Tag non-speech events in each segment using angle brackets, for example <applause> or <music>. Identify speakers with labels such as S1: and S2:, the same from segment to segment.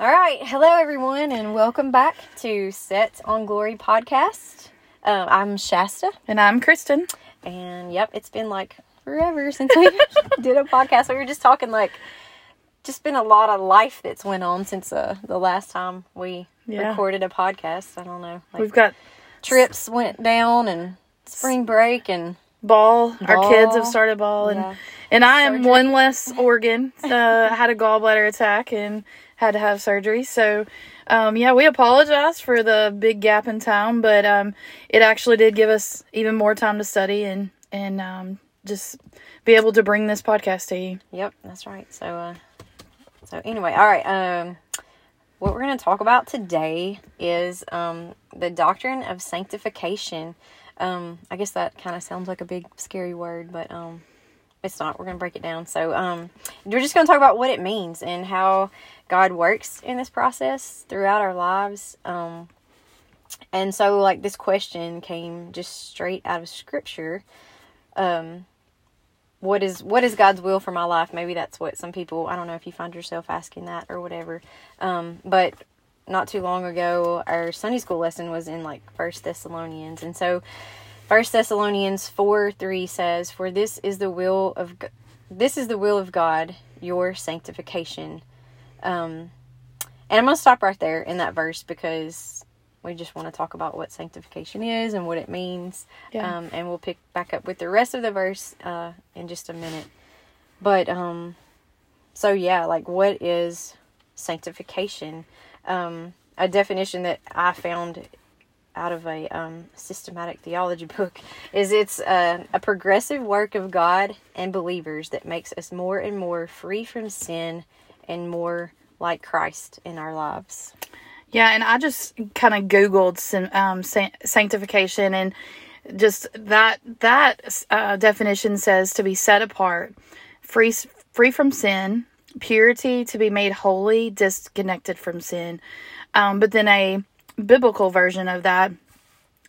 S1: All right. Hello, everyone, and welcome back to Set on Glory podcast. Uh, I'm Shasta,
S2: And I'm Kristen.
S1: and yep, it's been like forever since we <laughs> did a podcast. We were just talking like, just been a lot of life that's went on since uh, the last time we
S2: Yeah.
S1: recorded a podcast. I don't know. Like
S2: We've got
S1: trips went down and spring break and
S2: ball. Our kids have started ball, and
S1: Yeah.
S2: and I am
S1: Surgery.
S2: one less organ. Uh, had a gallbladder attack and had to have surgery. So, um, yeah, we apologize for the big gap in time, but um, it actually did give us even more time to study and and um, just be able to bring this podcast to you.
S1: Yep, that's right. So, uh, so anyway, all right. Um, what we're going to talk about today is um, the doctrine of sanctification. Um, I guess that kind of sounds like a big scary word, but um, it's not. We're going to break it down. So, um, we're just going to talk about what it means and how God works in this process throughout our lives. Um, and so, like, this question came just straight out of Scripture. Um, what is what is God's will for my life? Maybe that's what some people. I don't know if you find yourself asking that or whatever. Um, but not too long ago, our Sunday school lesson was in like First Thessalonians, and so First Thessalonians four three says, "For this is the will of this is the will of God, your sanctification." Um, and I'm gonna stop right there in that verse because we just want to talk about what sanctification is and what it means.
S2: Yeah.
S1: Um, and we'll pick back up with the rest of the verse uh, in just a minute. But um, so yeah, like what is sanctification? Um, a definition that I found out of a um, systematic theology <laughs> book is it's a, a progressive work of God and believers that makes us more and more free from sin and more like Christ in our lives.
S2: Yeah, and I just kind of googled um, sanctification, and just that that uh, definition says to be set apart, free free from sin, purity, to be made holy, disconnected from sin. Um, but then a biblical version of that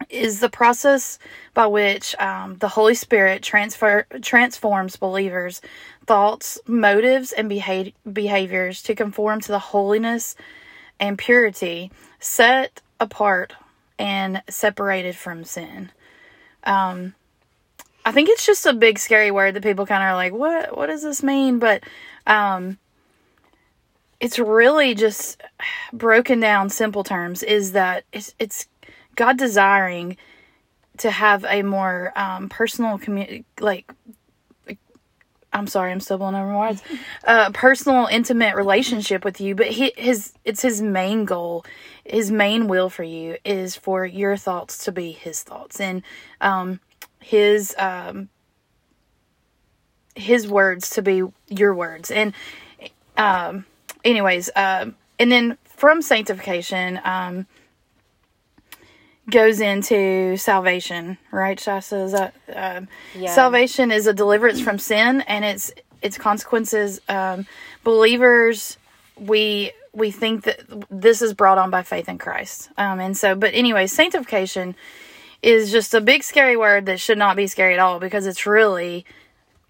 S2: is the process by which um, the Holy Spirit transfer transforms believers' thoughts, motives, and behave, behaviors to conform to the holiness and purity, set apart and separated from sin. Um, I think it's just a big scary word that people kind of are like, what What does this mean? But um, it's really just broken down simple terms. Is that it's it's God desiring to have a more um, personal community, like I'm sorry, I'm still blowing over my words. <laughs> Uh, personal, intimate relationship with you, but he, his it's his main goal, his main will for you is for your thoughts to be his thoughts, and um, his um, his words to be your words, and um, anyways, um, and then from sanctification, um, goes into salvation, right? Shasta, is that um,
S1: Yeah.
S2: salvation is a deliverance from sin and its its consequences. Um, believers, we we think that this is brought on by faith in Christ, um, and so. But anyway, sanctification is just a big scary word that should not be scary at all because it's really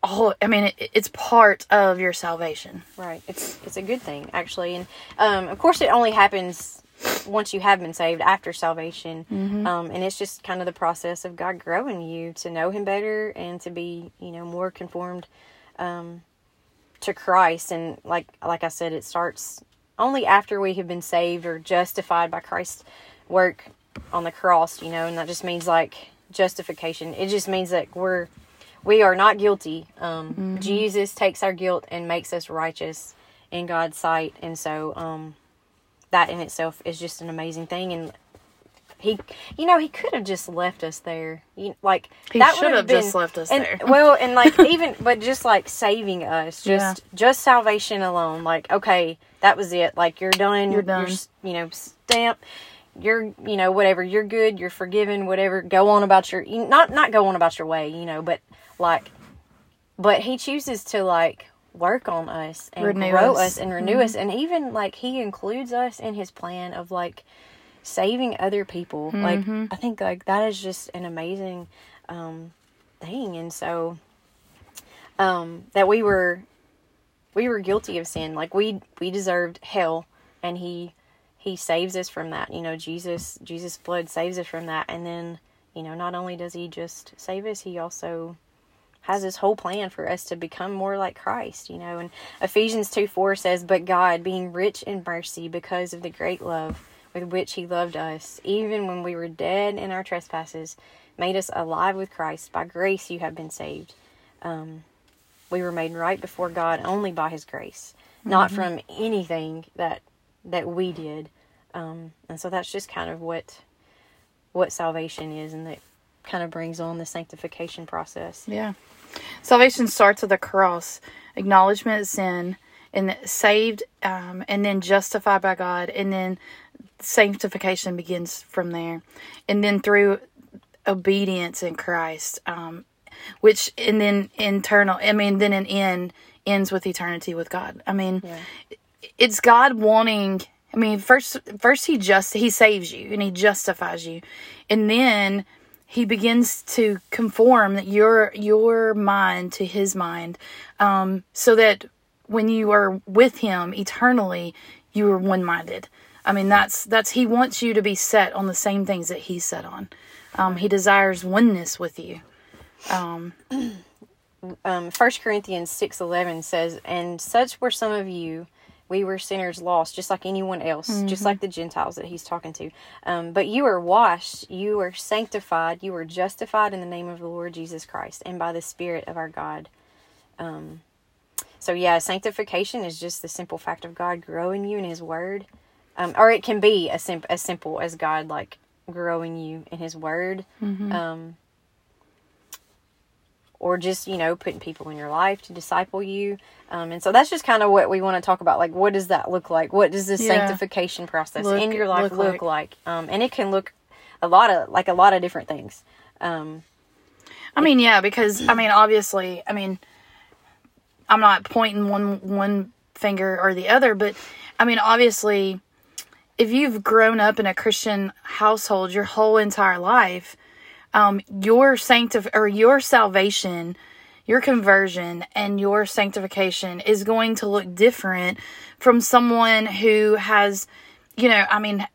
S2: all. I mean, it, it's part of your salvation.
S1: Right. It's it's a good thing actually, and um, of course it only happens once you have been saved after salvation, um, and it's just kind of the process of God growing you to know Him better and to be you know more conformed um, to Christ. And like like I said, it starts only after we have been saved or justified by Christ's work on the cross. You know, and that just means like justification. It just means that we're we are not guilty. Um, Jesus takes our guilt and makes us righteous in God's sight, and so um, that in itself is just an amazing thing. And he, you know, he could have just left us there. You, like
S2: He
S1: that
S2: should
S1: would
S2: have just left us
S1: and,
S2: there.
S1: well, and like <laughs> even, but just like saving us,
S2: Yeah.
S1: just just salvation alone. Like okay, that was it. Like you're done.
S2: You're done.
S1: s- you know, stamp. You're, you know, whatever. You're good. You're forgiven. Whatever. Go on about your, not not go on about your way. You know, but like, but he chooses to like work on us and
S2: Renew
S1: grow
S2: us. Mm-hmm.
S1: us and renew us, and even like he includes us in his plan of like saving other people. Like
S2: Mm-hmm.
S1: I think like that is just an amazing um, thing, and so um, that we were we were guilty of sin. Like we we deserved hell and he he saves us from that. You know, Jesus Jesus blood saves us from that, and then you know, not only does he just save us, he also has this whole plan for us to become more like Christ, you know. And Ephesians 2 4 says, But God, being rich in mercy because of the great love with which He loved us, even when we were dead in our trespasses, made us alive with Christ. By grace you have been saved. Um, we were made right before God only by His grace, mm-hmm. not from anything that that we did. Um, and so that's just kind of what what salvation is, and that kind of brings on the sanctification process.
S2: Yeah. Salvation starts with the cross, acknowledgement of sin, and saved, um, and then justified by God, and then sanctification begins from there, and then through obedience in Christ, um, which and then internal. I mean, then an end ends with eternity with God. I mean, yeah. it's God wanting. I mean, first, first he just he saves you and he justifies you, and then he begins to conform your your mind to his mind um, so that when you are with him eternally you are one-minded. I mean that's that's he wants you to be set on the same things that he's set on. Um, he desires oneness with you. Um, <clears throat>
S1: um, 1 corinthians 6.11 says and such were some of you we were sinners lost, just like anyone else, mm-hmm. just like the Gentiles that he's talking to. Um, but you are washed, you are sanctified, you are justified in the name of the Lord Jesus Christ and by the Spirit of our God. Um, so, yeah, sanctification is just the simple fact of God growing you in His Word. Um, or it can be as, sim- as simple as God, like, growing you in His Word. Mm-hmm. Or just you know putting people in your life to disciple you um, and so that's just kind of what we want to talk about like what does that look like what does this yeah. sanctification process look, in your life look, look like, like? Um, and it can look a lot of like a lot of different things um,
S2: i mean yeah because i mean obviously i mean i'm not pointing one one finger or the other but i mean obviously if you've grown up in a christian household your whole entire life um, your sanctif- or your salvation, your conversion, and your sanctification is going to look different from someone who has, you know, I mean,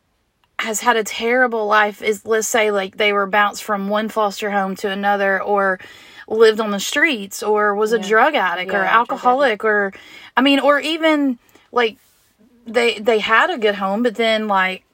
S2: has had a terrible life. Is let's say like they were bounced from one foster home to another, or lived on the streets, or was a drug addict yeah, or alcoholic, or I mean, or even like they they had a good home, but then like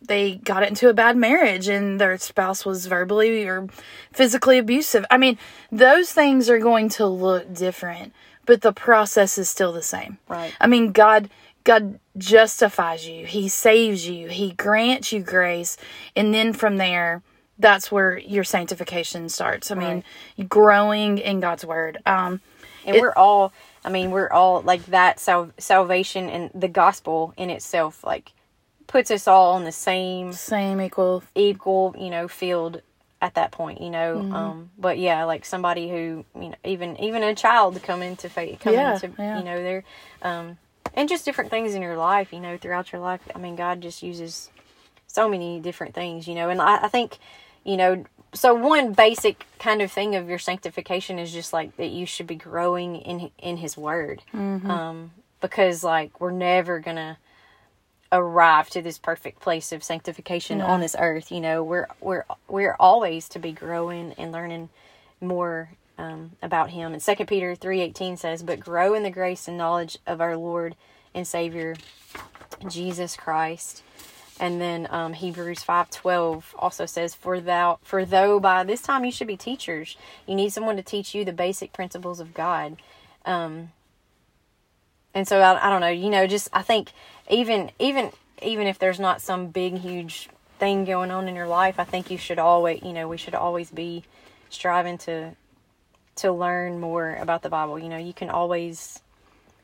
S2: they got into a bad marriage and their spouse was verbally or physically abusive. I mean, those things are going to look different, but the process is still the same.
S1: Right.
S2: I mean, God God justifies you. He saves you. He grants you grace, and then from there that's where your sanctification starts. I right. mean, growing in God's word. Um
S1: and it, we're all I mean, we're all like that sal- salvation and the gospel in itself like puts us all on the same
S2: same equal
S1: equal you know field at that point you know mm-hmm. um but yeah like somebody who you know even even a child come into faith come yeah, into yeah. you know their um and just different things in your life you know throughout your life i mean god just uses so many different things you know and i, I think you know so one basic kind of thing of your sanctification is just like that you should be growing in in his word mm-hmm. um because like we're never gonna arrive to this perfect place of sanctification yeah. on this earth. You know, we're we're we're always to be growing and learning more um, about Him. And Second Peter three eighteen says, "But grow in the grace and knowledge of our Lord and Savior Jesus Christ." And then um, Hebrews five twelve also says, "For thou for though by this time you should be teachers, you need someone to teach you the basic principles of God." Um, and so I, I don't know, you know, just I think even even even if there's not some big huge thing going on in your life, I think you should always, you know, we should always be striving to to learn more about the Bible. You know, you can always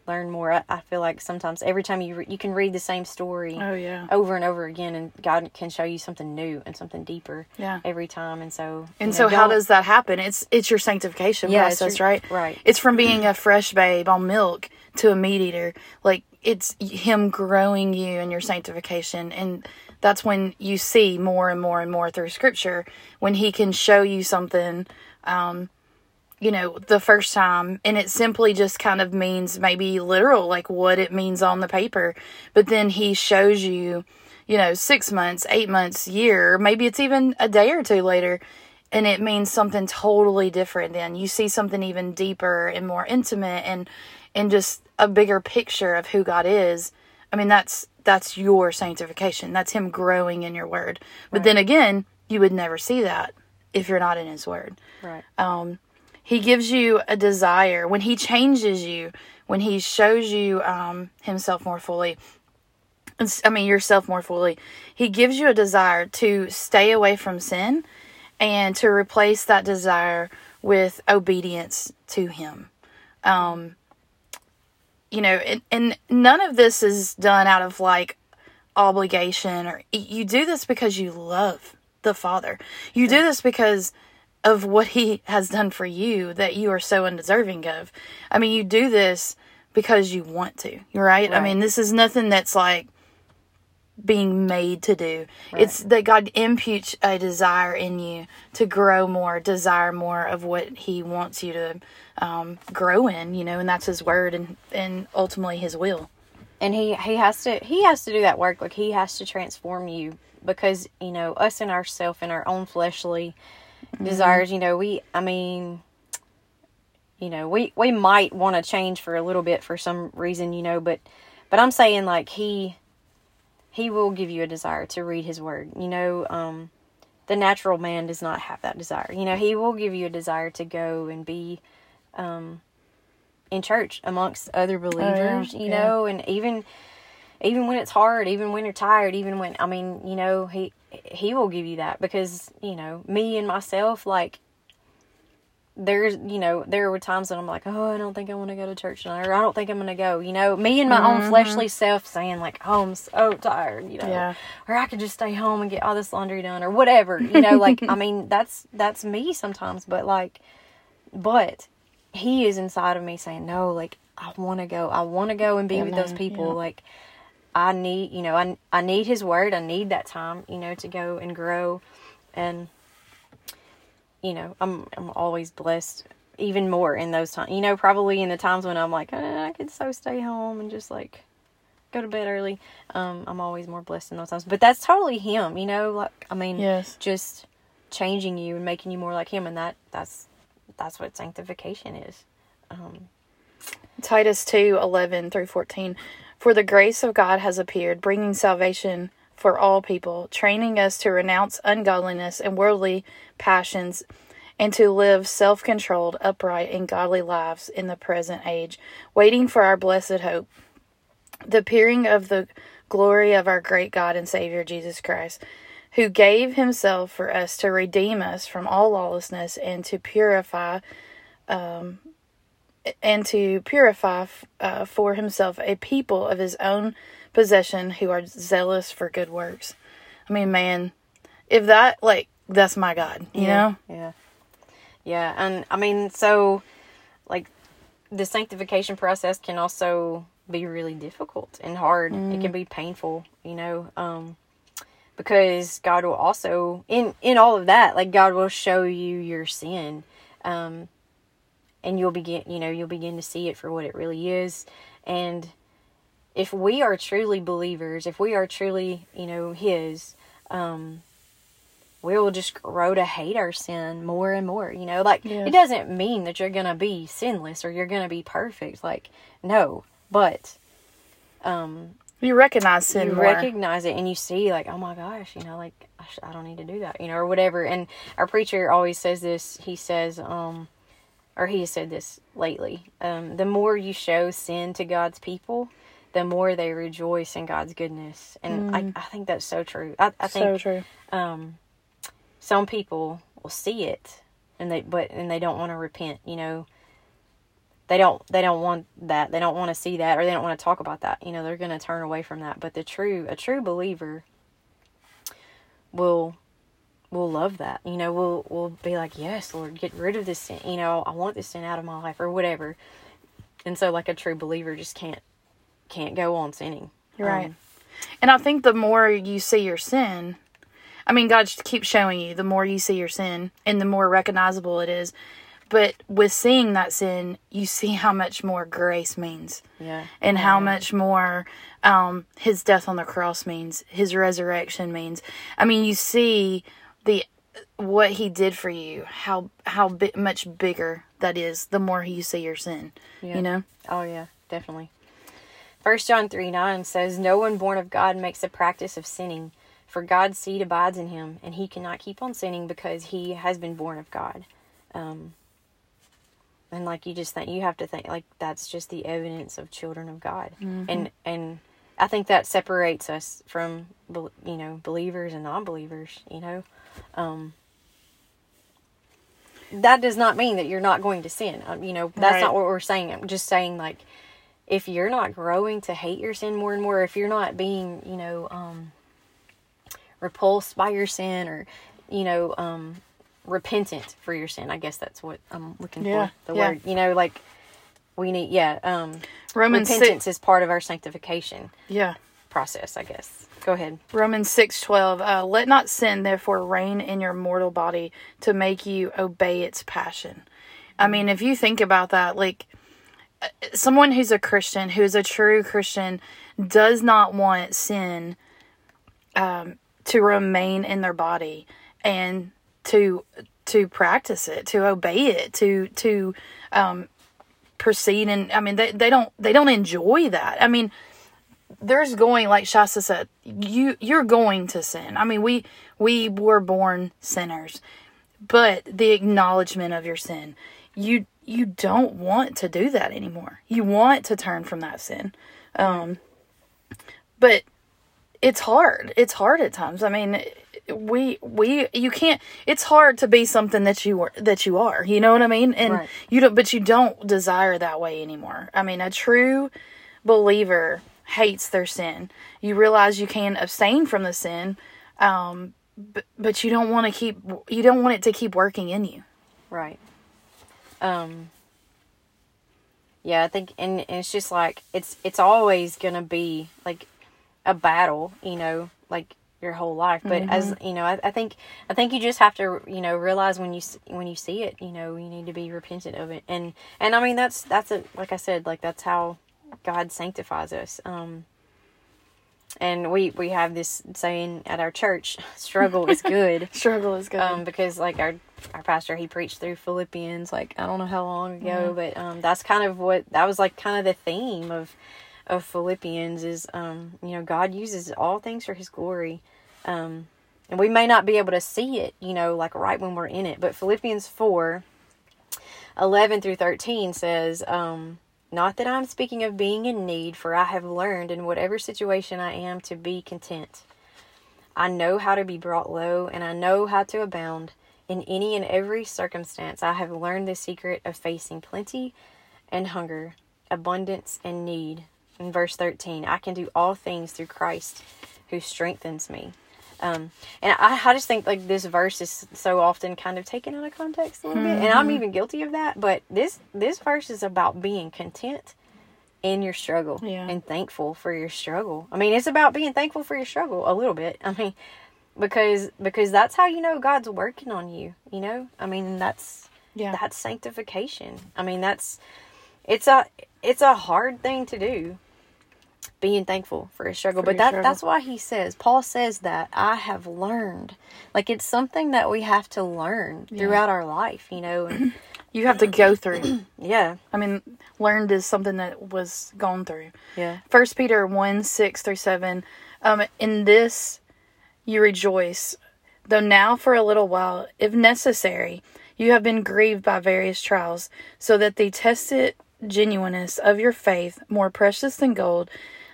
S1: learn more. I, I feel like sometimes every time you re- you can read the same story
S2: oh yeah.
S1: over and over again and God can show you something new and something deeper
S2: yeah.
S1: every time. And so
S2: and so know, how does that happen? It's it's your sanctification yeah, process your, right?
S1: right.
S2: It's from being a fresh babe on milk to a meat eater. Like it's him growing you in your sanctification and that's when you see more and more and more through scripture when he can show you something um you know, the first time, and it simply just kind of means maybe literal, like what it means on the paper. But then he shows you, you know, six months, eight months, year, maybe it's even a day or two later, and it means something totally different. Then you see something even deeper and more intimate, and and just a bigger picture of who God is. I mean, that's that's your sanctification. That's Him growing in your Word. But
S1: Right.
S2: then again, you would never see that if you're not in His Word.
S1: Right.
S2: Um, he gives you a desire when He changes you, when He shows you um, Himself more fully. I mean, yourself more fully. He gives you a desire to stay away from sin and to replace that desire with obedience to Him. Um, you know, and, and none of this is done out of like obligation or you do this because you love the Father. You do this because of what He has done for you that you are so undeserving of. I mean, you do this because you want to, right? I mean, this is nothing that's like being made to do. It's that God imputes a desire in you to grow more, desire more of what He wants you to um, grow in, you know, and that's His word and, and ultimately His will.
S1: and he he has to he has to do that work like he has to transform you because you know us and ourself and our own fleshly desires you know we i mean you know we we might want to change for a little bit for some reason you know but but i'm saying like he he will give you a desire to read his word. You know um the natural man does not have that desire. You know he will give you a desire to go and be um in church amongst other believers you
S2: yeah.
S1: know and even even when it's hard even when you're tired even when i mean you know he he will give you that because you know me and myself like there's you know there were times that i'm like oh i don't think i want to go to church tonight or i don't think i'm going to go you know me and my own mm-hmm. fleshly self saying like oh i'm so tired you know
S2: Yeah.
S1: or i could just stay home and get all this laundry done or whatever you know like i mean <laughs> that's that's me sometimes but like but he is inside of me saying no like i want to go i want to go and be with those people
S2: yeah.
S1: like i need you know I, I need his word i need that time you know to go and grow and you know i'm i'm always blessed even more in those times you know probably in the times when i'm like eh, i could so stay home and just like go to bed early um i'm always more blessed in those times but that's totally him you know like i mean
S2: Yes.
S1: just changing you and making you more like him and that that's that's what sanctification is um
S2: Titus 2 11 through 14. For the grace of God has appeared, bringing salvation for all people, training us to renounce ungodliness and worldly passions, and to live self controlled, upright, and godly lives in the present age, waiting for our blessed hope, the appearing of the glory of our great God and Savior Jesus Christ, who gave himself for us to redeem us from all lawlessness and to purify and to purify uh, for himself a people of his own possession who are zealous for good works. I mean, man, if that, like, that's my God, you know?
S1: Yeah. Yeah. And I mean, so like the sanctification process can also be really difficult and hard. It can be painful, you know, um, because God will also in in all of that, like God will show you your sin. Um and you'll begin, you know, you'll begin to see it for what it really is. And if we are truly believers, if we are truly, you know, his, um we will just grow to hate our sin more and more. You know, like
S2: Yes.
S1: it doesn't mean that you're gonna be sinless or you're gonna be perfect. Like no, but um,
S2: You recognize sin
S1: you
S2: more.
S1: recognize it and you see like, oh my gosh, you know, like I, sh- I don't need to do that, you know, or whatever. And our preacher always says this. He says, um, or he has said this lately. Um, the more you show sin to God's people, the more they rejoice in God's goodness. And I, I think that's so true. I, I think
S2: Mm. so true.
S1: um, some people will see it and they but and they don't want to repent you know they don't they don't want that they don't want to see that or they don't want to talk about that you know they're going to turn away from that but the true a true believer will will love that you know we'll we'll be like yes lord get rid of this sin you know i want this sin out of my life or whatever and so like a true believer just can't can't go on sinning
S2: right.
S1: Um,
S2: And I think the more you see your sin, I mean, God just keeps showing you the more you see your sin and the more recognizable it is. but with seeing that sin, you see <laughs> how much more grace means
S1: Yeah.
S2: and how much more um, his death on the cross means, his resurrection means. I mean, you see the what he did for you, how how bi- much bigger that is. The more you see your sin,
S1: Yeah.
S2: you know.
S1: Oh yeah, definitely. First John three nine says, "No one born of God makes a practice of sinning, for God's seed abides in him, and he cannot keep on sinning because he has been born of God." Um, and like you just think, you have to think like that's just the evidence of children of God, and and I think that separates us from you know believers and non-believers. You know, um, that does not mean that you're not going to sin. Um, you know, that's
S2: Right.
S1: not what we're saying. I'm just saying like if you're not growing to hate your sin more and more, if you're not being, you know, um, repulsed by your sin or, you know, um, repentant for your sin, I guess that's what I'm looking
S2: Yeah,
S1: for. The
S2: yeah.
S1: word, you know, like we need, yeah, um,
S2: Romans
S1: repentance
S2: six,
S1: is part of our sanctification
S2: yeah.
S1: process, I guess. Go ahead.
S2: Romans six twelve. Uh, Let not sin therefore reign in your mortal body to make you obey its passion. I mean, if you think about that, like someone who's a Christian, who's a true Christian, does not want sin um, to remain in their body and to to practice it, to obey it, to to um, proceed. And I mean, they they don't they don't enjoy that. I mean there's going like Shasta said, you you're going to sin. I mean, we we were born sinners, but the acknowledgement of your sin, you you don't want to do that anymore. You want to turn from that sin, um, but it's hard. It's hard at times. I mean, we we you can't. It's hard to be something that you are that you are. You know what I mean? And
S1: Right.
S2: you don't. But you don't desire that way anymore. I mean, a true believer hates their sin. You realize you can abstain from the sin, um, but but you don't want to keep. You don't want it to keep working in you.
S1: Right. Um Yeah, I think and, and it's just like it's it's always going to be like a battle, you know, like your whole life. But as, you know, I, I think I think you just have to, you know, realize when you when you see it, you know, you need to be repentant of it. And and I mean that's that's a like I said, like that's how God sanctifies us. Um and we we have this saying at our church, struggle is <laughs> good
S2: Struggle is good.
S1: um, because like our our pastor he preached through Philippians like I don't know how long ago, but um, that's kind of what that was like kind of the theme of of Philippians is um, you know God uses all things for His glory, um, and we may not be able to see it you know like right when we're in it, but Philippians four. 11 through 13 says, um, Not that I'm speaking of being in need, for I have learned in whatever situation I am to be content. I know how to be brought low, and I know how to abound. In any and every circumstance, I have learned the secret of facing plenty and hunger, abundance and need. In verse 13, I can do all things through Christ who strengthens me. Um, and I, I just think like this verse is so often kind of taken out of context a little bit, and I'm even guilty of that. But this this verse is about being content in your struggle
S2: Yeah.
S1: and thankful for your struggle. I mean, it's about being thankful for your struggle a little bit. I mean, because because that's how you know God's working on you. You know, I mean that's
S2: yeah.
S1: that's sanctification. I mean that's it's a it's a hard thing to do. Being thankful for a struggle,
S2: For
S1: but that
S2: struggle.
S1: that's why he says Paul says that I have learned. Like it's something that we have to learn throughout our life. You know, and <clears throat>
S2: you have to go through. <clears throat>
S1: yeah,
S2: I mean, learned is something that was gone through.
S1: yeah,
S2: First Peter 1 6 through 7. Um, in this you rejoice, though now for a little while, if necessary, you have been grieved by various trials, so that the tested genuineness of your faith, more precious than gold,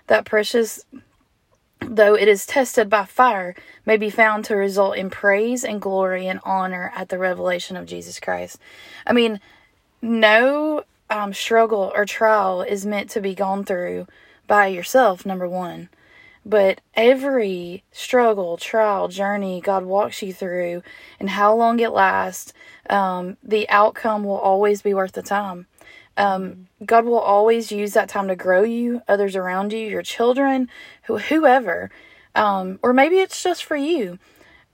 S2: that precious though it is tested by fire, may be found to result in praise and glory and honor at the revelation of Jesus Christ. I mean, no um, struggle or trial is meant to be gone through by yourself, number one. But every struggle, trial, journey God walks you through and how long it lasts, um, the outcome will always be worth the time. Um, God will always use that time to grow you, others around you, your children, who, whoever. Um, or maybe it's just for you,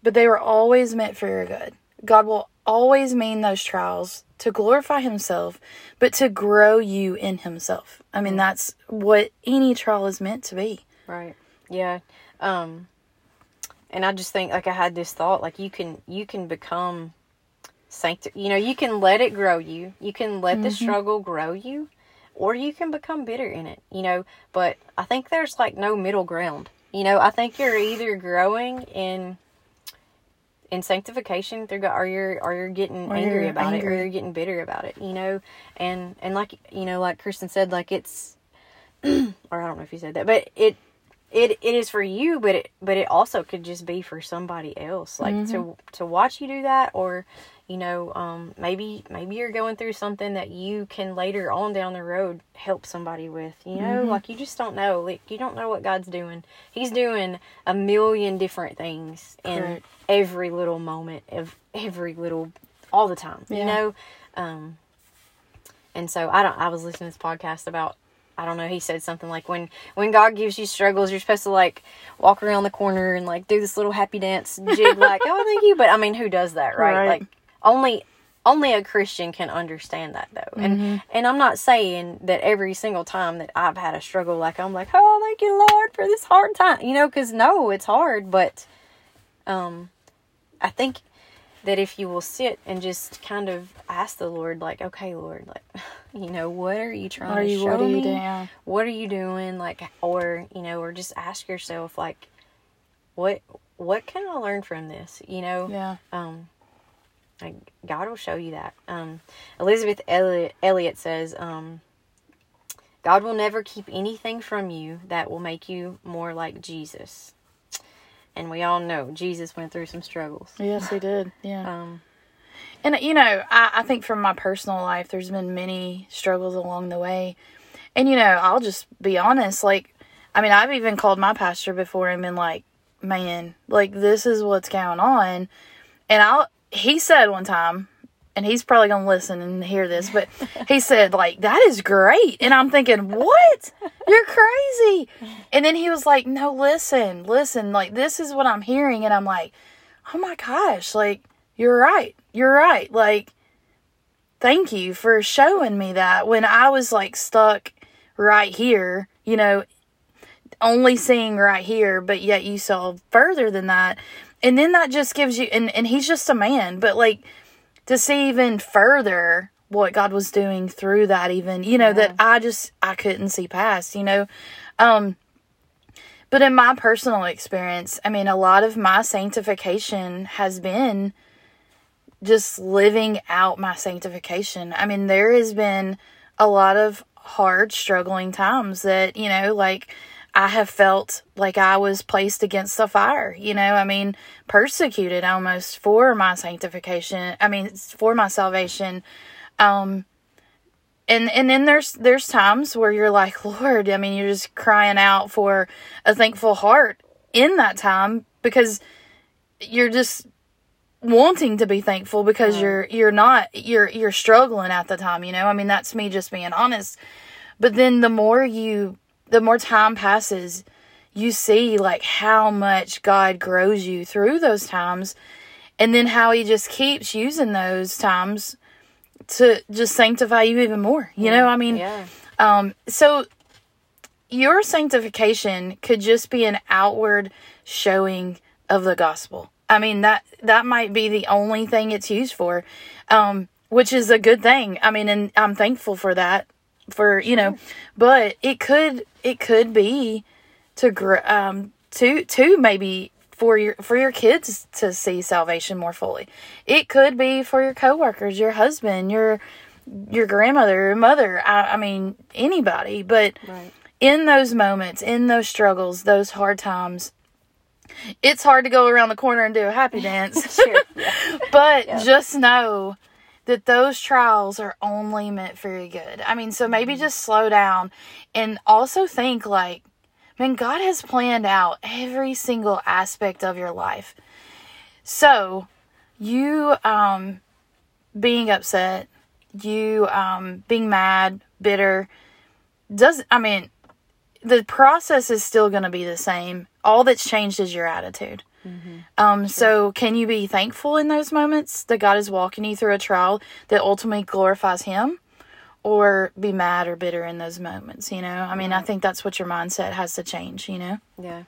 S2: but they were always meant for your good. God will always mean those trials to glorify himself, but to grow you in himself. I mean, that's what any trial is meant to be.
S1: Right. Yeah. Um and I just think like I had this thought like you can you can become sancti you know, you can let it grow you. You can let the struggle grow you or you can become bitter in it, you know, but I think there's like no middle ground. You know, I think you're either growing in in sanctification through God, or you're or you're getting
S2: Or
S1: angry
S2: you're
S1: about it, or you're getting bitter about it. You know, and and like you know, like Kristen said, like it's, <clears throat> or I don't know if you said that, but it it it is for you, but it but it also could just be for somebody else, like
S2: Mm-hmm.
S1: to to watch you do that, or you know, um, maybe maybe you're going through something that you can later on down the road help somebody with. You know,
S2: Mm-hmm.
S1: like you just don't know, like you don't know what God's doing. He's doing a million different things in every little moment of every little all the time. You know, um, and so I don't. I was listening to this podcast about. I don't know. He said something like when when God gives you struggles, you're supposed to like walk around the corner and like do this little happy dance jig, like <laughs> oh thank you. But I mean, who does that, right?
S2: Right.
S1: Like only only a Christian can understand that though. And and I'm not saying that every single time that I've had a struggle, like I'm like oh thank you Lord for this hard time, you know, because no, it's hard, but um, I think that if you will sit and just kind of ask the Lord, like, okay, Lord, like, <laughs> you know, what are you trying
S2: Are
S1: to
S2: you
S1: show
S2: what are
S1: me?
S2: you doing?
S1: What are you doing? Like, or you know, or just ask yourself, like, what what can I learn from this? You know,
S2: Yeah.
S1: um, like God will show you that. Um, Elisabeth Elliot, Elliot says, um, God will never keep anything from you that will make you more like Jesus. And we all know Jesus went through some struggles.
S2: Yes, he did. Yeah.
S1: Um,
S2: And you know, I, I think from my personal life, there's been many struggles along the way. And you know, I'll just be honest. Like, I mean, I've even called my pastor before and been like, "Man, like this is what's going on." And I'll. He said one time, and he's probably gonna listen and hear this, but he said like, "That is great," and I'm thinking, "What? You're crazy!" And then he was like, "No, listen, listen. Like this is what I'm hearing," and I'm like, "Oh my gosh! Like." You're right. You're right. Like, thank you for showing me that when I was like stuck right here, you know, only seeing right here, but yet you saw further than that. And then that just gives you, and, and he's just a man, but like to see even further what God was doing through that, even, you know, that I just, I couldn't see past, you know. Um, but in my personal experience, I mean, a lot of my sanctification has been just living out my sanctification. I mean, there has been a lot of hard, struggling times that, you know, like I have felt like I was placed against the fire, you know, I mean, persecuted almost for my sanctification. I mean, for my salvation. Um, and and then there's there's times where you're like, <laughs> Lord, I mean, you're just crying out for a thankful heart in that time because you're just wanting to be thankful because you're you're not you're you're struggling at the time you know i mean that's me just being honest but then the more you the more time passes you see like how much god grows you through those times and then how he just keeps using those times to just sanctify you even more you know i mean
S1: yeah.
S2: um, so your sanctification could just be an outward showing of the gospel. I mean that that might be the only thing it's used for, um, which is a good thing. I mean, and I'm thankful for that. For you know, but it could it could be to gr- um to to maybe for your for your kids to see salvation more fully. It could be for your coworkers, your husband, your your grandmother, your mother. I, I mean anybody, but
S1: Right.
S2: in those moments, in those struggles, those hard times, it's hard to go around the corner and do a happy <laughs> dance.
S1: Sure. <laughs> Yeah.
S2: but just know that those trials are only meant for your good. I mean, so maybe just slow down and also think like, man, God has planned out every single aspect of your life. So, you um being upset, you um being mad, bitter, does I mean the process is still going to be the same. All that's changed is your attitude. Um, so can you be thankful in those moments that God is walking you through a trial that ultimately glorifies Him? Or be mad or bitter in those moments, you know? I mean, I think that's what your mindset has to change, you know?
S1: Yeah.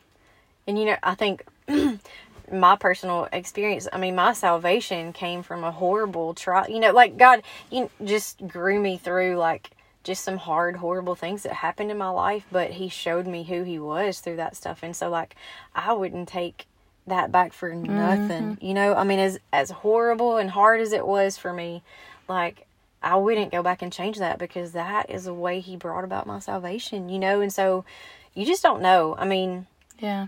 S1: And you know, I think <clears throat> my personal experience, I mean, my salvation came from a horrible trial. You know, like God you just grew me through like just some hard, horrible things that happened in my life, but He showed me who He was through that stuff. And so, like, I wouldn't take that back for nothing. You know, I mean, as as horrible and hard as it was for me, like I wouldn't go back and change that because that is the way He brought about my salvation. You know, and so you just don't know. I mean,
S2: Yeah.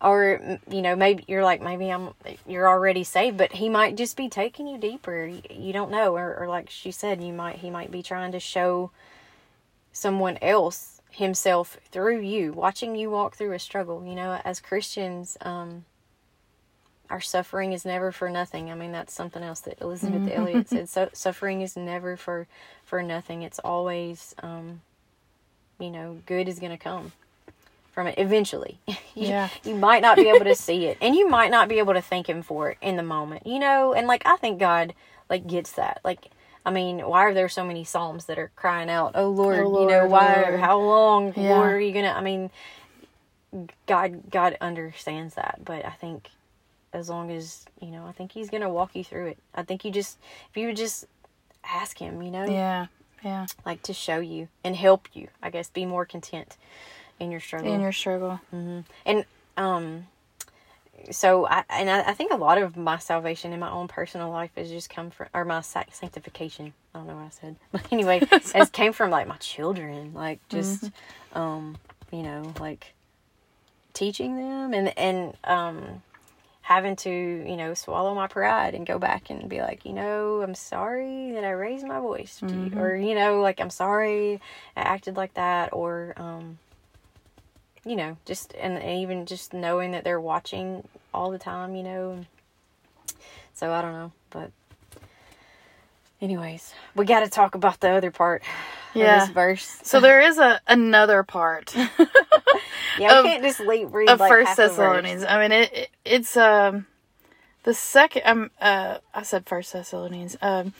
S1: or you know maybe you're like maybe i'm you're already saved but he might just be taking you deeper you, you don't know or, or like she said you might he might be trying to show someone else himself through you watching you walk through a struggle you know as christians um our suffering is never for nothing. I mean that's something else that elisabeth elliot said. <laughs> So suffering is never for for nothing. It's always um you know good is going to come from it eventually. <laughs> You,
S2: Yeah.
S1: you might not be able to <laughs> see it and you might not be able to thank him for it in the moment you know? And like i think god like gets that. Like i mean why are there so many psalms that are crying out oh lord,
S2: Oh,
S1: you know why
S2: Lord."
S1: how long
S2: Yeah.
S1: lord are you gonna i mean god god understands that but i think as long as you know i think he's gonna walk you through it i think you just if you would just ask him you know
S2: Yeah. Yeah.
S1: like to show you and help you i guess be more content in your struggle
S2: In your struggle.
S1: and um so i and I, I think a lot of my salvation in my own personal life has just come from or my sanctification i don't know what i said <laughs> but anyway <laughs> it came from like my children like just um you know like teaching them and and um having to you know swallow my pride and go back and be like you know i'm sorry that i raised my voice to you or you know like i'm sorry i acted like that or um you know just and, and even just knowing that they're watching all the time you know so i don't know but anyways we got to talk about the other part
S2: Yeah.
S1: of this verse
S2: So there is a another part <laughs> <laughs>
S1: yeah we can't just leave read
S2: of
S1: like
S2: First
S1: half the verse.
S2: Thessalonians. I mean, it, it it's um the second. Um, uh, I said First Thessalonians. Um,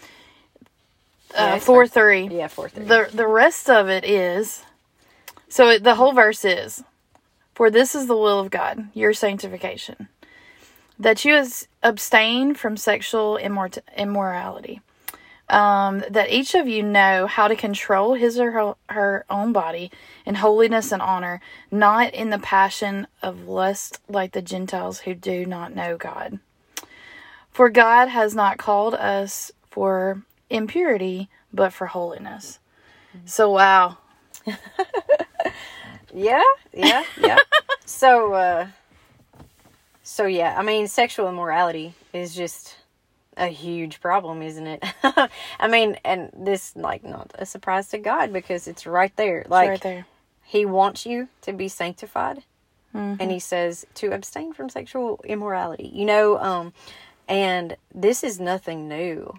S2: uh,
S1: it's
S2: four
S1: first-
S2: three.
S1: yeah four three
S2: The the rest of it is. So it, the whole verse is, for this is the will of God, your sanctification, that you abstain from sexual immort- immorality. Um, that each of you know how to control his or her, own body in holiness and honor, not in the passion of lust like the Gentiles who do not know God. For God has not called us for impurity, but for holiness. So, wow. <laughs>
S1: Yeah, yeah, yeah. so, uh, so yeah, I mean, sexual immorality is just a huge problem, isn't it? <laughs> I mean, and this like not a surprise to God because it's right there. Like
S2: right there.
S1: He wants you to be sanctified,
S2: Mm-hmm.
S1: and He says to abstain from sexual immorality. You know, um, and this is nothing new.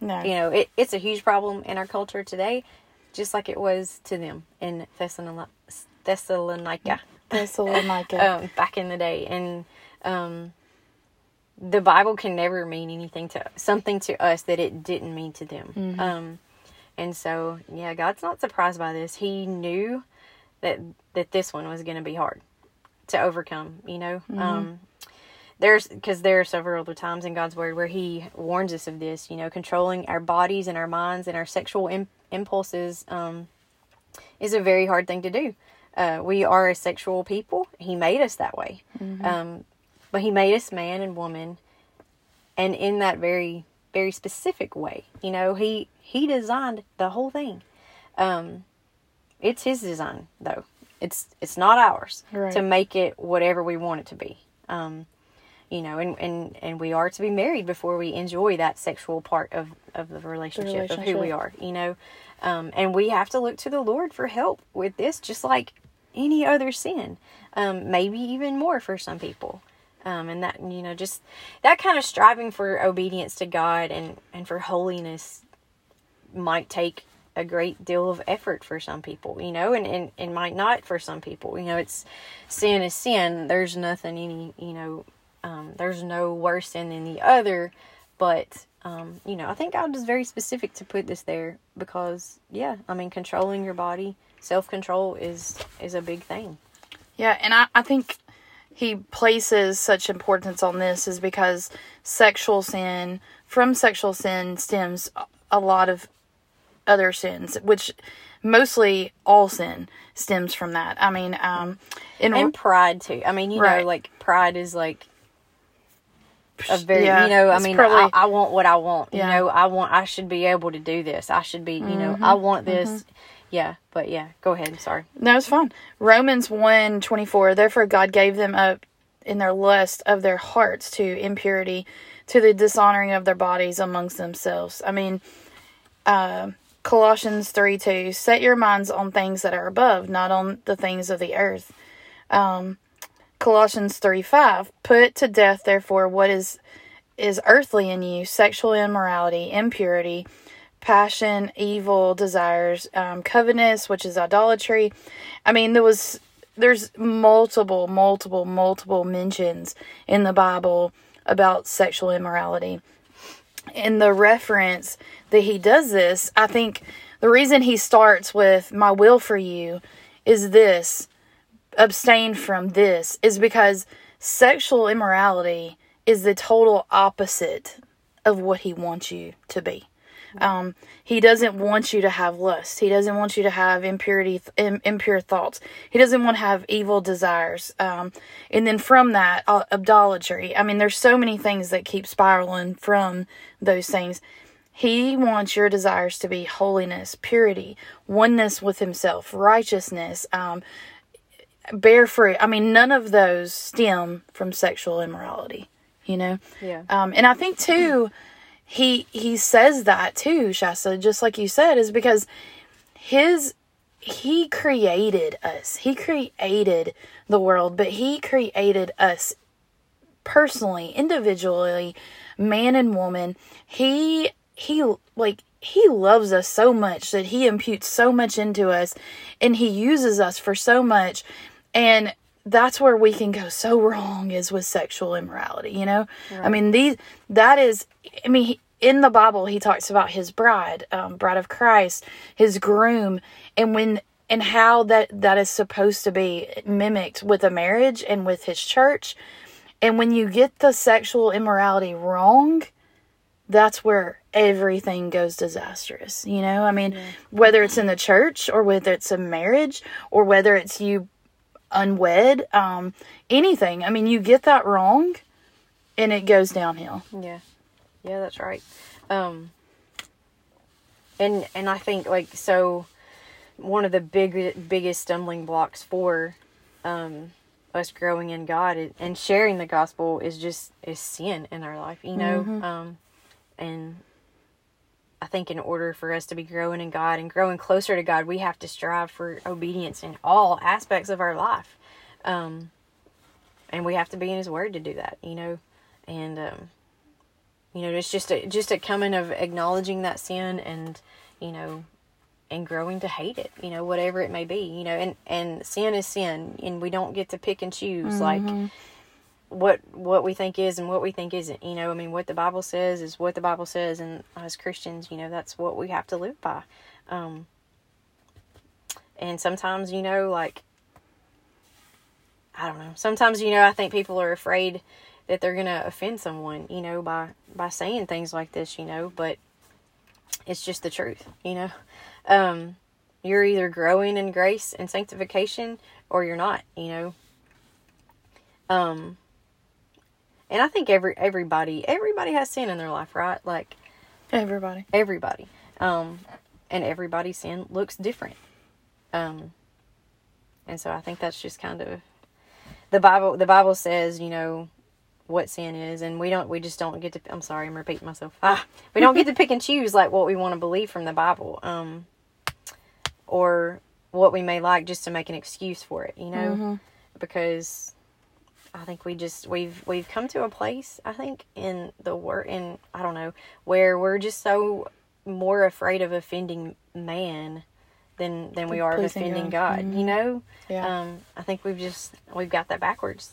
S2: No.
S1: You know, it, it's a huge problem in our culture today, just like it was to them in Thessalonica. Thessalonica
S2: Thessalonica. <laughs>
S1: um, back in the day, and um, the Bible can never mean anything to something to us that it didn't mean to them. Um, and so, yeah, God's not surprised by this. He knew that that this one was going to be hard to overcome. You know, um, there's because there are several other times in God's word where He warns us of this. You know, controlling our bodies and our minds and our sexual Im- impulses um, is a very hard thing to do. Uh, we are a sexual people. He made us that way, um, but He made us man and woman, and in that very very specific way. You know, He He designed the whole thing. Um, it's His design, though. It's it's not ours
S2: Right.
S1: to make it whatever we want it to be. Um, you know, and, and, and we are to be married before we enjoy that sexual part of, of the relationship, of who we are, you know. Um, and we have to look to the Lord for help with this, just like any other sin. Um, maybe even more for some people. Um, and that, you know, just that kind of striving for obedience to God and, and for holiness might take a great deal of effort for some people, you know, and, and, and might not for some people. You know, it's sin is sin. There's nothing any, you know, um, there's no worse sin than the other, but um, you know, I think God is very specific to put this there because, yeah, I mean, controlling your body, self control is is a big thing.
S2: Yeah, and I, I think he places such importance on this is because sexual sin, from sexual sin stems a lot of other sins, which mostly all sin stems from that. I mean, um, in
S1: And pride too. I mean, you
S2: Right.
S1: know, like pride is like a very,
S2: Yeah,
S1: you know, I mean,
S2: probably-
S1: I, I want what I want.
S2: Yeah.
S1: You know, I want, I should be able to do this. I should be, you know, I want this. Yeah, but yeah, go ahead. Sorry.
S2: No, it's fine. Romans 1 24. Therefore, God gave them up in their lust of their hearts to impurity, to the dishonoring of their bodies amongst themselves. I mean, uh, Colossians 3 2. Set your minds on things that are above, not on the things of the earth. Um, Colossians 3 5. Put to death, therefore, what is is earthly in you sexual immorality, impurity, passion, evil desires, um, covetousness, which is idolatry. I mean, there was there's multiple, multiple, multiple mentions in the Bible about sexual immorality. In the reference that he does this, I think the reason he starts with "my will for you" is this: abstain from this, is because sexual immorality is the total opposite of what he wants you to be. Um, he doesn't want you to have lust. He doesn't want you to have impurity, im- impure thoughts. He doesn't want to have evil desires. Um, and then from that, uh, idolatry. I mean, there's so many things that keep spiraling from those things. He wants your desires to be holiness, purity, oneness with Himself, righteousness, um, bear fruit. I mean, none of those stem from sexual immorality. You know.
S1: Yeah.
S2: Um, and I think too, he he says that too, Shasta, just like you said, is because his he created us. He created the world, but he created us personally, individually, man and woman. He he like he loves us so much that he imputes so much into us and he uses us for so much and that's where we can go so wrong is with sexual immorality you know? I mean these that is i mean he, in the bible he talks about his bride um, bride of christ his groom and when and how that that is supposed to be mimicked with a marriage and with his church. And when you get the sexual immorality wrong that's where everything goes disastrous. You know, I mean, whether it's in the church or whether it's a marriage or whether it's you unwed, um, anything. I mean, you get that wrong and it goes downhill.
S1: Yeah, yeah, that's right. Um, and and I think like so, one of the big biggest stumbling blocks for um, us growing in God and- sharing the gospel is just is sin in our life. You know, um, and I think in order for us to be growing in God and growing closer to God, we have to strive for obedience in all aspects of our life. Um, and we have to be in His Word to do that, you know. And um, you know, it's just a just a coming of acknowledging that sin and you know, and growing to hate it, you know, whatever it may be, you know. And and sin is sin, and we don't get to pick and choose like what what we think is and what we think isn't. You know, I mean, what the Bible says is what the Bible says, and as Christians, you know, that's what we have to live by. Um, and sometimes, you know, like I don't know. Sometimes, you know, I think people are afraid that they're gonna offend someone, you know, by by saying things like this, you know. But it's just the truth, you know. Um, you're either growing in grace and sanctification, or you're not, you know. Um, and I think every everybody everybody has sin in their life, right? Like
S2: Everybody.
S1: everybody, um, and everybody's sin looks different. Um, and so I think that's just kind of the Bible. The Bible says, you know, what sin is, and we don't. We just don't get to. I'm sorry, I'm repeating myself. Ah, we don't get to <laughs> pick and choose like what we want to believe from the Bible, um, or what we may like just to make an excuse for it. You know, because I think we just we've we've come to a place I think in the word in I don't know where we're just so more afraid of offending man than than we are of offending
S2: God.
S1: God. You know,
S2: Yeah.
S1: um, I think we've just we've got that backwards.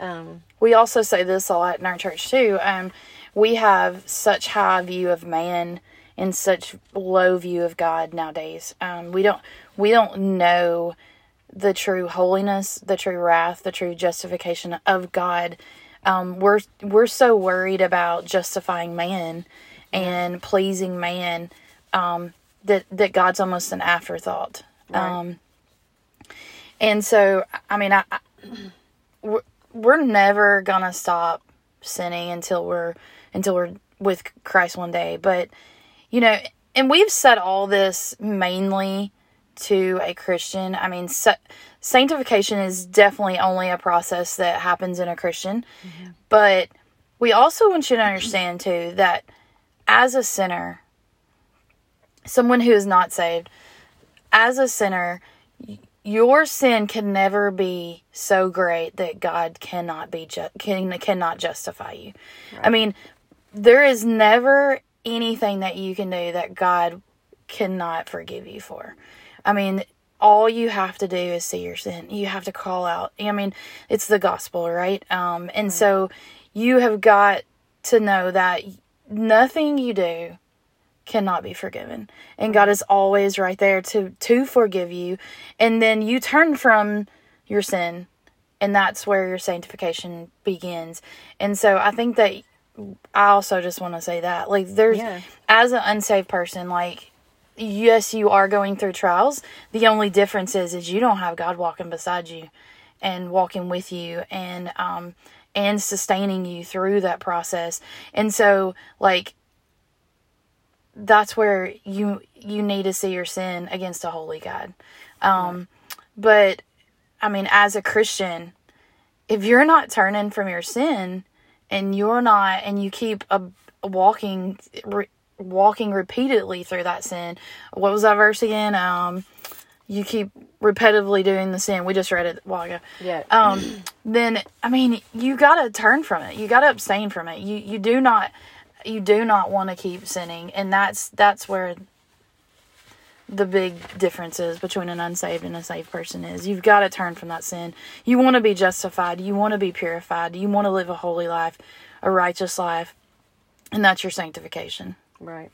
S1: Um,
S2: we also say this a lot in our church too. Um, we have such high view of man and such low view of God nowadays. Um, we don't we don't know the true holiness, the true wrath, the true justification of God. Um, we're we're so worried about justifying man and pleasing man um, that that God's almost an afterthought.
S1: Right.
S2: Um, and so, I mean, I, I we're, we're never gonna stop sinning until we're until we're with Christ one day. But you know, and we've said all this mainly to a Christian. I mean, sa- sanctification is definitely only a process that happens in a Christian, mm-hmm. but we also want you to understand too that as a sinner, someone who is not saved, as a sinner, your sin can never be so great that God cannot be ju- can cannot justify you. I mean, there is never anything that you can do that God cannot forgive you for. I mean, all you have to do is see your sin. You have to call out. I mean, it's the gospel, right? Um, and so you have got to know that nothing you do cannot be forgiven and god is always right there to to forgive you and then you turn from your sin and that's where your sanctification begins and so i think that i also just want to say that like there's
S1: Yeah.
S2: as an unsaved person like yes you are going through trials the only difference is is you don't have god walking beside you and walking with you and um and sustaining you through that process and so like that's where you you need to see your sin against a holy God. Um, but I mean, as a Christian, if you're not turning from your sin and you're not, and you keep a, walking, walking repeatedly through that sin, what was that verse again? Um, you keep repetitively doing the sin. We just read it a while ago
S1: yeah.
S2: um, then I mean you gotta turn from it. You gotta abstain from it. You you do not you do not want to keep sinning, and that's that's where the big difference is between an unsaved and a saved person is. You've got to turn from that sin. You want to be justified. You want to be purified. You want to live a holy life, a righteous life, and that's your sanctification.
S1: Right.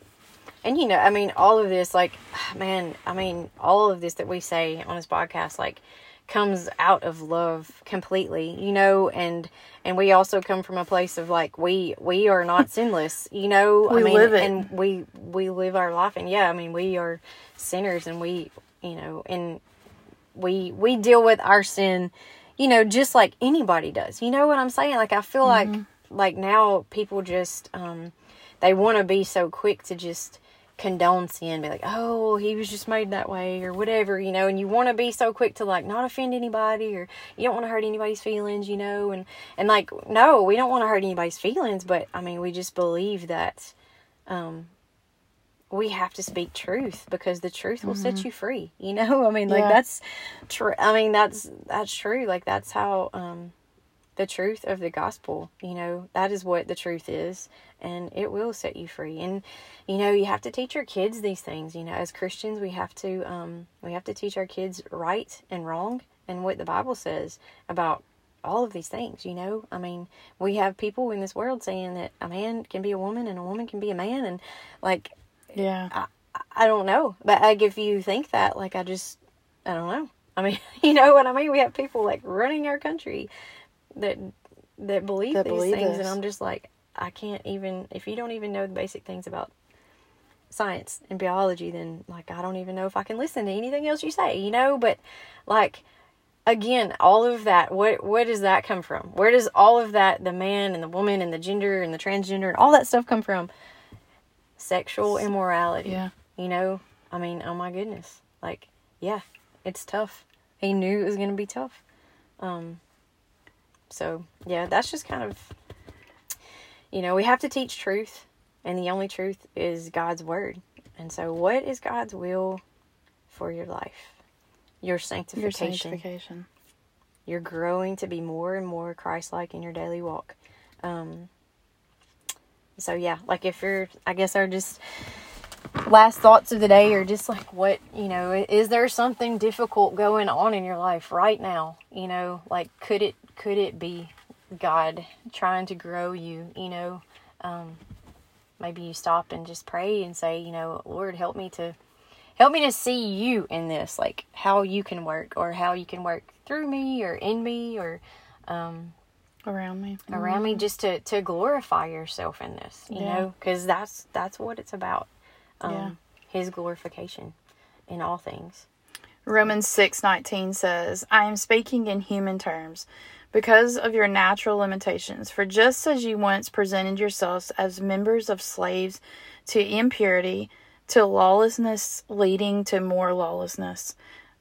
S1: And you know, I mean, all of this, like, <sighs> man, I mean, all of this that we say on this podcast, like, comes out of love completely, you know, and and we also come from a place of like we we are not <laughs> sinless, you know.
S2: We
S1: I mean,
S2: live it.
S1: and we we live our life, and yeah, I mean, we are sinners, and we, you know, and we we deal with our sin, you know, just like anybody does. You know what I'm saying? Like I feel like like now people just um they want to be so quick to just condone sin, be like, oh, he was just made that way or whatever, you know, and you want to be so quick to like not offend anybody or you don't want to hurt anybody's feelings, you know, and and like no, we don't want to hurt anybody's feelings, but I mean, we just believe that um we have to speak truth because the truth will set you free. You <laughs> know, I mean, like
S2: Yeah.
S1: that's true. I mean, that's that's true. Like that's how um, the truth of the gospel. You know, that is what the truth is, and it will set you free. And you know, you have to teach your kids these things. You know, as Christians, we have to um, we have to teach our kids right and wrong and what the Bible says about all of these things. You know, I mean, we have people in this world saying that a man can be a woman and a woman can be a man, and like
S2: Yeah.
S1: I don't know. But like if you think that, like I just I don't know. I mean, <laughs> you know what I mean? We have people like running our country that that believe
S2: That
S1: these
S2: believe
S1: things
S2: this.
S1: and I'm just like I can't even if you don't even know the basic things about science and biology then like I don't even know if I can listen to anything else you say, you know? But like again, all of that, what where does that come from? Where does all of that, the man and the woman and the gender and the transgender and all that stuff come from? Sexual immorality.
S2: Yeah.
S1: You know, I mean, oh my goodness. Like, yeah, it's tough. He knew it was going to be tough. Um so, yeah, that's just kind of you know, we have to teach truth, and the only truth is God's word. And so, what is God's will for your life? Your sanctification.
S2: Your
S1: sanctification. You're growing to be more and more Christ-like in your daily walk. Um, so yeah, like if you're, I guess are just last thoughts of the day are just like, what you know, is there something difficult going on in your life right now? You know, like could it could it be God trying to grow you, you know, um, maybe you stop and just pray and say, you know, Lord, help me to help me to see you in this, like how you can work or how you can work through me or in me or um,
S2: around me.
S1: around me just to to glorify yourself in this you
S2: Yeah.
S1: know because that's that's what it's about um
S2: Yeah.
S1: his glorification in all things
S2: Romans 6:19 says, "I am speaking in human terms because of your natural limitations. For just as you once presented yourselves as members of slaves to impurity, to lawlessness leading to more lawlessness,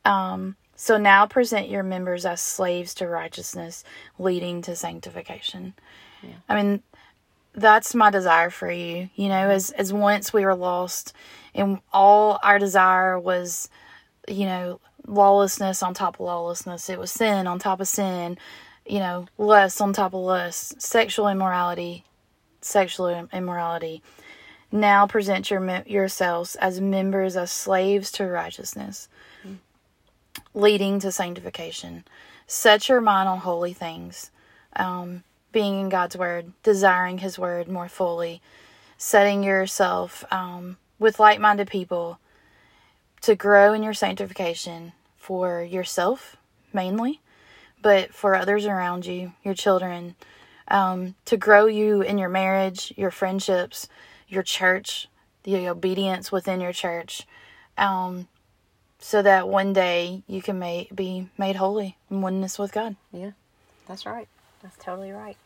S2: um, so now present your members as slaves to righteousness, leading to sanctification." Yeah. I mean, that's my desire for you. You know, as as once we were lost, and all our desire was you know, lawlessness on top of lawlessness. It was sin on top of sin, you know, lust on top of lust, sexual immorality, sexual immorality. Now present your yourselves as members as slaves to righteousness, leading to sanctification. Set your mind on holy things, um, being in God's word, desiring His word more fully, setting yourself um, with like-minded people to grow in your sanctification for yourself mainly, but for others around you, your children, um, to grow you in your marriage, your friendships, your church, the obedience within your church, um, so that one day you can ma- be made holy in oneness with God.
S1: yeah that's right that's totally right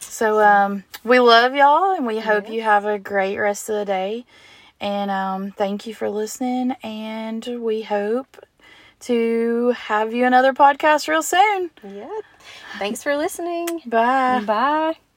S2: So um, we love y'all, and we hope you have a great rest of the day. And um, thank you for listening. And we hope to have you another podcast real soon.
S1: yeah thanks for listening
S2: Bye.
S1: bye